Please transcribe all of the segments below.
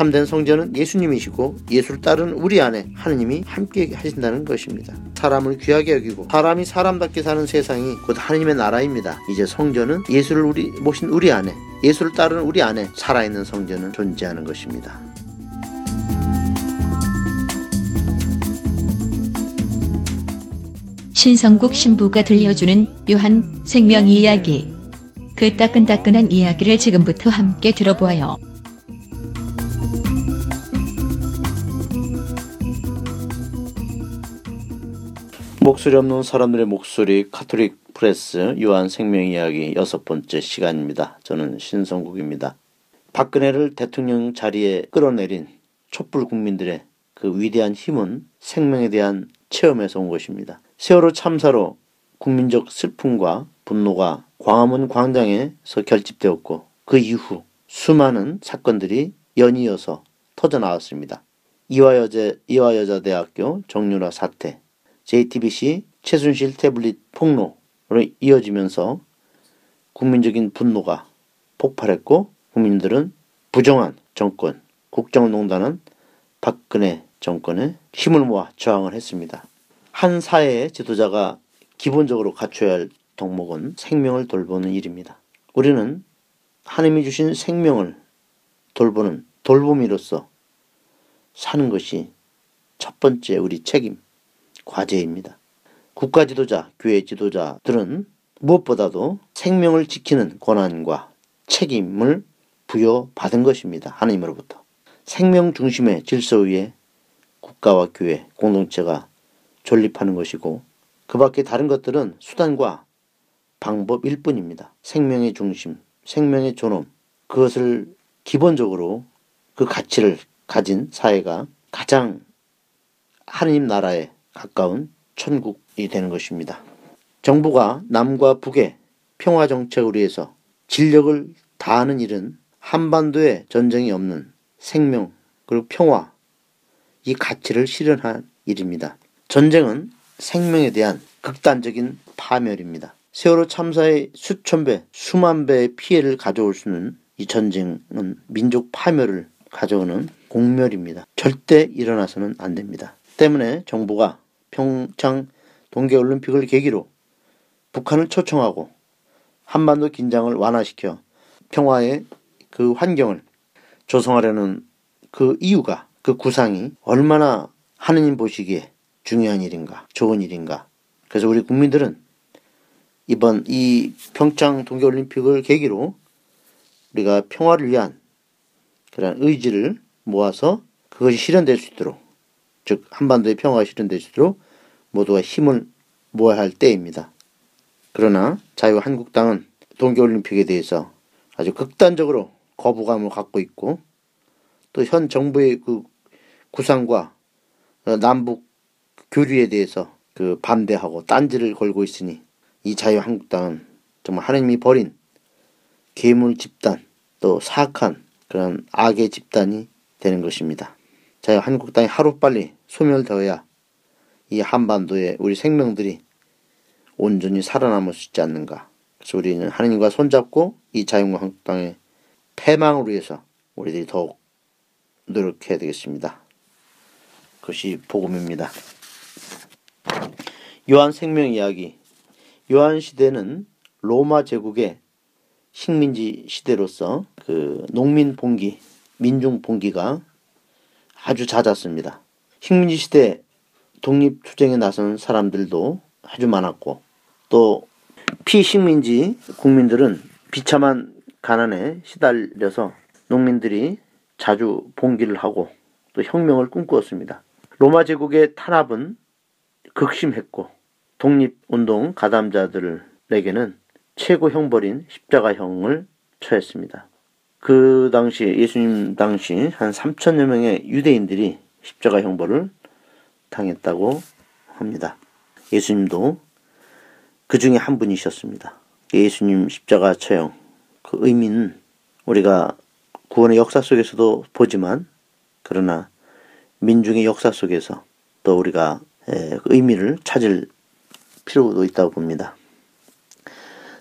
참된 성전은 예수님이시고 예수를 따르는 우리 안에 하느님이 함께 하신다는 것입니다. 사람을 귀하게 여기고 사람이 사람답게 사는 세상이 곧 하느님의 나라입니다. 이제 성전은 예수를 우리 모신 우리 안에 예수를 따르는 우리 안에 살아있는 성전은 존재하는 것입니다. 신성국 신부가 들려주는 요한 생명 이야기. 그 따끈따끈한 이야기를 지금부터 함께 들어보아요. 목소리 없는 사람들의 목소리 카톨릭 프레스 요한 생명 이야기 여섯 번째 시간입니다. 저는 신성국입니다. 박근혜를 대통령 자리에 끌어내린 촛불 국민들의 그 위대한 힘은 생명에 대한 체험에서 온 것입니다. 세월호 참사로 국민적 슬픔과 분노가 광화문 광장에서 결집되었고 그 이후 수많은 사건들이 연이어서 터져 나왔습니다. 이화여자, 이화여자대학교 정유라 사태, JTBC 최순실 태블릿 폭로로 이어지면서 국민적인 분노가 폭발했고 국민들은 부정한 정권, 국정농단은 박근혜 정권에 힘을 모아 저항을 했습니다. 한 사회의 지도자가 기본적으로 갖춰야 할 덕목은 생명을 돌보는 일입니다. 우리는 하나님이 주신 생명을 돌보는 돌보미로서 사는 것이 첫 번째 우리 책임, 과제입니다. 국가 지도자, 교회 지도자들은 무엇보다도 생명을 지키는 권한과 책임을 부여받은 것입니다. 하나님으로부터. 생명 중심의 질서 위에 국가와 교회, 공동체가 존립하는 것이고 그 밖에 다른 것들은 수단과 방법일 뿐입니다. 생명의 중심, 생명의 존엄, 그것을 기본적으로 그 가치를 가진 사회가 가장 하느님 나라에 가까운 천국이 되는 것입니다. 정부가 남과 북의 평화 정책을 위해서 진력을 다하는 일은 한반도에 전쟁이 없는 생명 그리고 평화 이 가치를 실현할 일입니다. 전쟁은 생명에 대한 극단적인 파멸입니다. 세월호 참사의 수천 배, 수만 배의 피해를 가져올 수는 이 전쟁은 민족 파멸을 가져오는 공멸입니다. 절대 일어나서는 안 됩니다. 때문에 정부가 평창 동계올림픽을 계기로 북한을 초청하고 한반도 긴장을 완화시켜 평화의 그 환경을 조성하려는 그 이유가 그 구상이 얼마나 하느님 보시기에 중요한 일인가, 좋은 일인가. 그래서 우리 국민들은 이번 이 평창 동계올림픽을 계기로 우리가 평화를 위한 그런 의지를 모아서 그것이 실현될 수 있도록 즉 한반도의 평화가 실현될 수 있도록 모두가 힘을 모아야 할 때입니다. 그러나 자유한국당은 동계올림픽에 대해서 아주 극단적으로 거부감을 갖고 있고 또 현 정부의 그 구상과 남북 교류에 대해서 그 반대하고 딴지를 걸고 있으니 이 자유한국당은 정말 하나님이 버린 괴물 집단 또 사악한 그런 악의 집단이 되는 것입니다. 자유한국당이 하루빨리 소멸되어야 이 한반도에 우리 생명들이 온전히 살아남을 수 있지 않는가. 그래서 우리는 하나님과 손잡고 이 자유한국당의 패망을 위해서 우리들이 더욱 노력해야 되겠습니다. 그것이 복음입니다. 요한 생명 이야기. 요한 시대는 로마 제국의 식민지 시대로서 그 농민 봉기, 민중 봉기가 아주 잦았습니다. 식민지 시대 독립 투쟁에 나선 사람들도 아주 많았고 또 피식민지 국민들은 비참한 가난에 시달려서 농민들이 자주 봉기를 하고 또 혁명을 꿈꾸었습니다. 로마 제국의 탄압은 극심했고 독립운동 가담자들에게는 최고 형벌인 십자가형을 처했습니다. 그 당시 예수님 당시 한 3천여 명의 유대인들이 십자가 형벌을 당했다고 합니다. 예수님도 그 중에 한 분이셨습니다. 예수님 십자가 처형 그 의미는 우리가 구원의 역사 속에서도 보지만 그러나 민중의 역사 속에서 또 우리가 그 의미를 찾을 필요도 있다고 봅니다.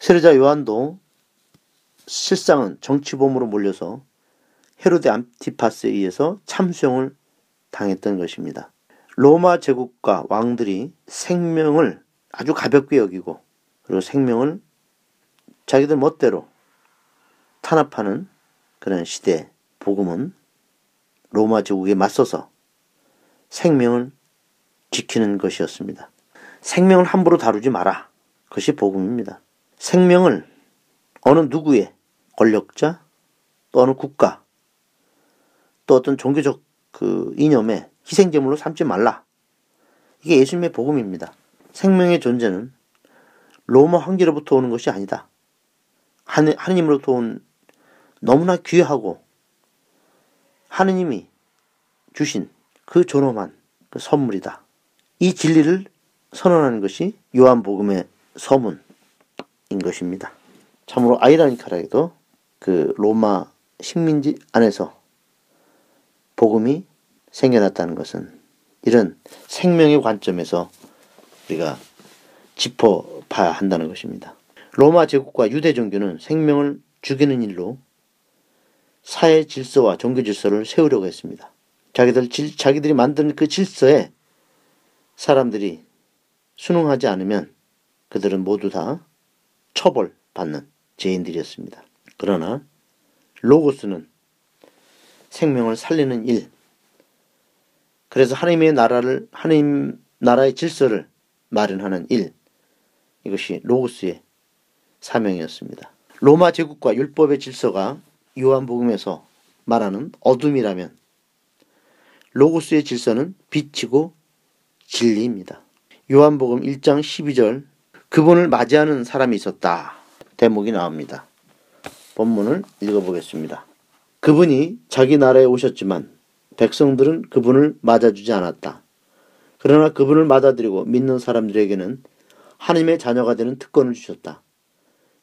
세례자 요한도 실상은 정치범으로 몰려서 헤로데 안티파스에 의해서 참수형을 당했던 것입니다. 로마 제국과 왕들이 생명을 아주 가볍게 여기고 그리고 생명을 자기들 멋대로 탄압하는 그런 시대 복음은 로마 제국에 맞서서 생명을 지키는 것이었습니다. 생명을 함부로 다루지 마라. 그것이 복음입니다. 생명을 어느 누구의 권력자 또 어느 국가 또 어떤 종교적 그 이념에 희생제물로 삼지 말라. 이게 예수님의 복음입니다. 생명의 존재는 로마 황제로부터 오는 것이 아니다. 하느, 하느님으로부터 온 너무나 귀하고 하느님이 주신 그 존엄한 그 선물이다. 이 진리를 선언하는 것이 요한복음의 서문인 것입니다. 참으로 아이러니컬하게도 그 로마 식민지 안에서 복음이 생겨났다는 것은 이런 생명의 관점에서 우리가 짚어봐야 한다는 것입니다. 로마 제국과 유대 종교는 생명을 죽이는 일로 사회 질서와 종교 질서를 세우려고 했습니다. 자기들 질, 자기들이 만든 그 질서에 사람들이 순응하지 않으면 그들은 모두 다 처벌받는 죄인들이었습니다. 그러나 로고스는 생명을 살리는 일. 그래서 하나님의 나라를 하나님 나라의 질서를 마련하는 일. 이것이 로고스의 사명이었습니다. 로마 제국과 율법의 질서가 요한복음에서 말하는 어둠이라면 로고스의 질서는 빛이고 진리입니다. 요한복음 1장 12절 그분을 맞이하는 사람이 있었다. 대목이 나옵니다. 본문을 읽어보겠습니다. 그분이 자기 나라에 오셨지만 백성들은 그분을 맞아주지 않았다. 그러나 그분을 맞아들이고 믿는 사람들에게는 하나님의 자녀가 되는 특권을 주셨다.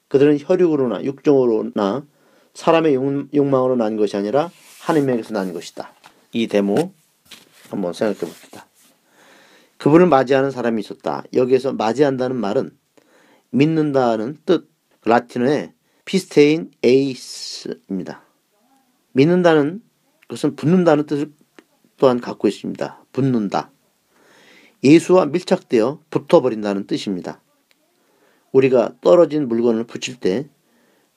그들은 혈육으로나 육정으로나 사람의 욕망으로 난 것이 아니라 하나님에게서 난 것이다. 이 데모 한번 생각해 봅시다. 그분을 맞이하는 사람이 있었다. 여기에서 맞이한다는 말은 믿는다는 뜻, 라틴어의 피스테인 에이스입니다. 믿는다는 것은 붙는다는 뜻을 또한 갖고 있습니다. 붙는다. 예수와 밀착되어 붙어버린다는 뜻입니다. 우리가 떨어진 물건을 붙일 때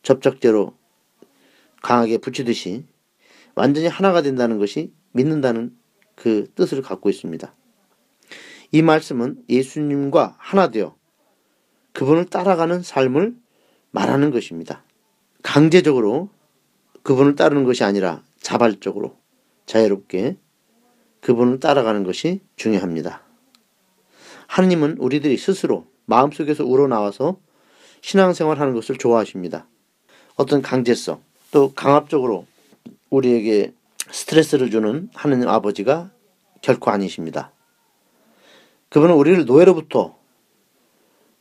접착제로 강하게 붙이듯이 완전히 하나가 된다는 것이 믿는다는 그 뜻을 갖고 있습니다. 이 말씀은 예수님과 하나 되어 그분을 따라가는 삶을 말하는 것입니다. 강제적으로 그분을 따르는 것이 아니라 자발적으로 자유롭게 그분을 따라가는 것이 중요합니다. 하느님은 우리들이 스스로 마음속에서 우러나와서 신앙생활 하는 것을 좋아하십니다. 어떤 강제성, 또 강압적으로 우리에게 스트레스를 주는 하느님 아버지가 결코 아니십니다. 그분은 우리를 노예로부터,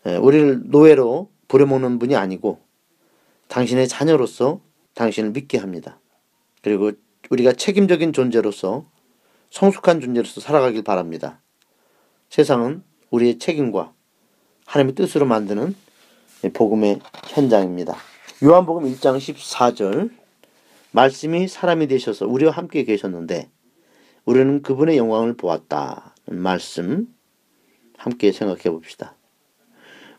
예, 우리를 노예로 부려먹는 분이 아니고 당신의 자녀로서 당신을 믿게 합니다. 그리고 우리가 책임적인 존재로서 성숙한 존재로서 살아가길 바랍니다. 세상은 우리의 책임과 하나님의 뜻으로 만드는 복음의 현장입니다. 요한복음 1장 14절 말씀이 사람이 되셔서 우리와 함께 계셨는데 우리는 그분의 영광을 보았다는 말씀 함께 생각해 봅시다.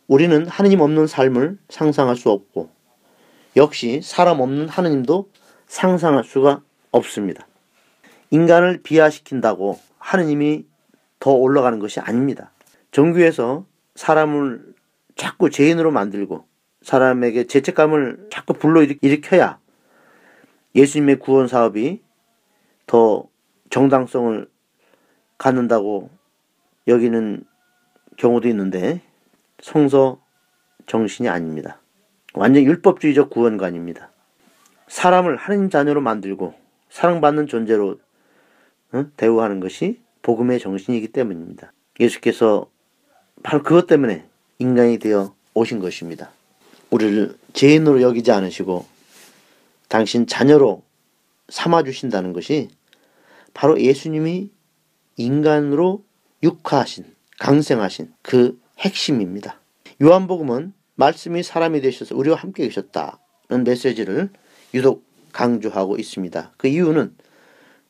우리는 하느님 없는 삶을 상상할 수 없고 역시 사람 없는 하느님도 상상할 수가 없습니다. 인간을 비하시킨다고 하느님이 더 올라가는 것이 아닙니다. 종교에서 사람을 자꾸 죄인으로 만들고 사람에게 죄책감을 자꾸 불러일으켜야 예수님의 구원 사업이 더 정당성을 갖는다고 여기는 경우도 있는데 성서 정신이 아닙니다. 완전 율법주의적 구원관입니다. 사람을 하나님 자녀로 만들고 사랑받는 존재로 어? 대우하는 것이 복음의 정신이기 때문입니다. 예수께서 바로 그것 때문에 인간이 되어 오신 것입니다. 우리를 죄인으로 여기지 않으시고 당신 자녀로 삼아주신다는 것이 바로 예수님이 인간으로 육화하신, 강생하신 그 핵심입니다. 요한복음은 말씀이 사람이 되셔서 우리와 함께 계셨다는 메시지를 유독 강조하고 있습니다. 그 이유는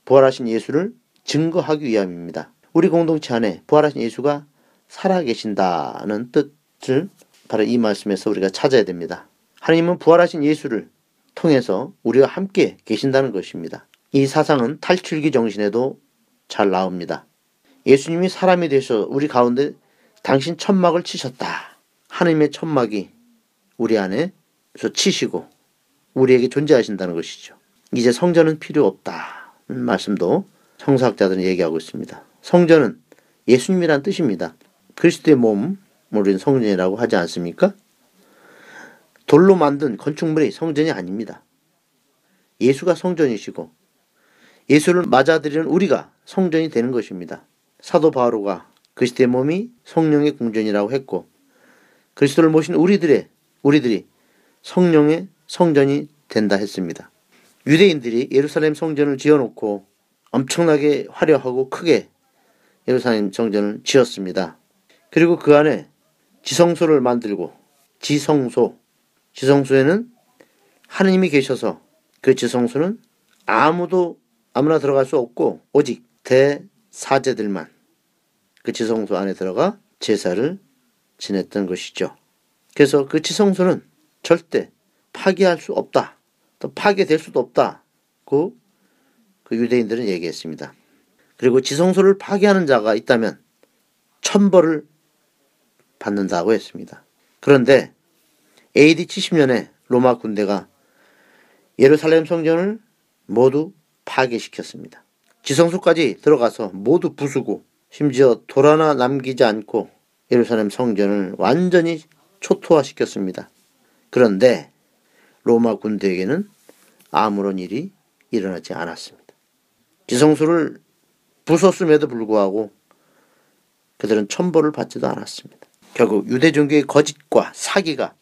부활하신 예수를 증거하기 위함입니다. 우리 공동체 안에 부활하신 예수가 살아계신다는 뜻을 바로 이 말씀에서 우리가 찾아야 됩니다. 하나님은 부활하신 예수를 통해서 우리와 함께 계신다는 것입니다. 이 사상은 탈출기 정신에도 잘 나옵니다. 예수님이 사람이 되셔 우리 가운데 당신 천막을 치셨다. 하나님의 천막이 우리 안에 서 치시고 우리에게 존재하신다는 것이죠. 이제 성전은 필요 없다는 말씀도 성사학자들은 얘기하고 있습니다. 성전은 예수님이란 뜻입니다. 그리스도의 몸, 우리는 성전이라고 하지 않습니까? 돌로 만든 건축물이 성전이 아닙니다. 예수가 성전이시고 예수를 맞아들이는 우리가 성전이 되는 것입니다. 사도 바오로가 그리스도의 몸이 성령의 궁전이라고 했고 그리스도를 모신 우리들의 우리들이 성령의 성전이 된다 했습니다. 유대인들이 예루살렘 성전을 지어놓고 엄청나게 화려하고 크게 예루살렘 성전을 지었습니다. 그리고 그 안에 지성소를 만들고 지성소 지성소에는 하느님이 계셔서 그 지성소는 아무도 아무나 들어갈 수 없고 오직 대사제들만 그 지성소 안에 들어가 제사를 지냈던 것이죠. 그래서 그 지성소는 절대 파괴할 수 없다. 또 파괴될 수도 없다고 그 유대인들은 얘기했습니다. 그리고 지성소를 파괴하는 자가 있다면 천벌을 받는다고 했습니다. 그런데 AD 70년에 로마 군대가 예루살렘 성전을 모두 파괴시켰습니다. 지성소까지 들어가서 모두 부수고 심지어 돌 하나 남기지 않고 예루살렘 성전을 완전히 초토화시켰습니다. 그런데 로마 군대에게는 아무런 일이 일어나지 않았습니다. 지성소를 부쉈음에도 불구하고 그들은 천벌을 받지도 않았습니다. 결국 유대 종교의 거짓과 사기가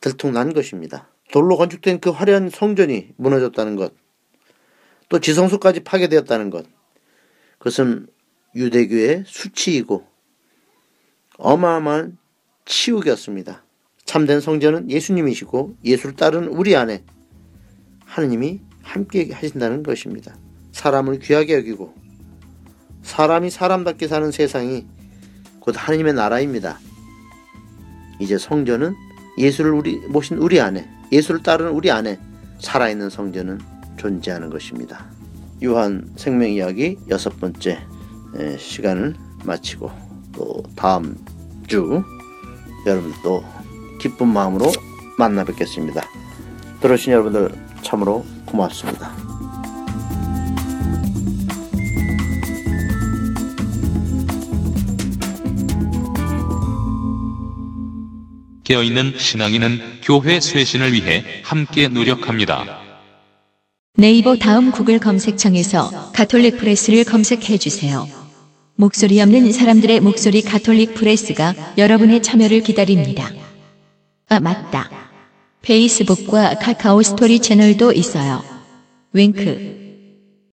들통난 것입니다. 돌로 건축된 그 화려한 성전이 무너졌다는 것, 또 지성소까지 파괴되었다는 것, 그것은 유대교의 수치이고 어마어마한 치욕이었습니다. 참된 성전은 예수님이시고 예수를 따르는 우리 안에 하느님이 함께 하신다는 것입니다. 사람을 귀하게 여기고 사람이 사람답게 사는 세상이 곧 하느님의 나라입니다. 이제 성전은 예수를 우리 모신 우리 안에 예수를 따르는 우리 안에 살아있는 성전은 존재하는 것입니다. 요한 생명 이야기 여섯 번째 시간을 마치고 또 다음 주 여러분들 또 기쁜 마음으로 만나 뵙겠습니다. 들으신 여러분들 참으로 고맙습니다. 깨어있는 신앙인은 교회 쇄신을 위해 함께 노력합니다. 네이버 다음 구글 검색창에서 가톨릭 프레스를 검색해 주세요. 목소리 없는 사람들의 목소리 가톨릭 프레스가 여러분의 참여를 기다립니다. 아, 맞다. 페이스북과 카카오 스토리 채널도 있어요. 윙크.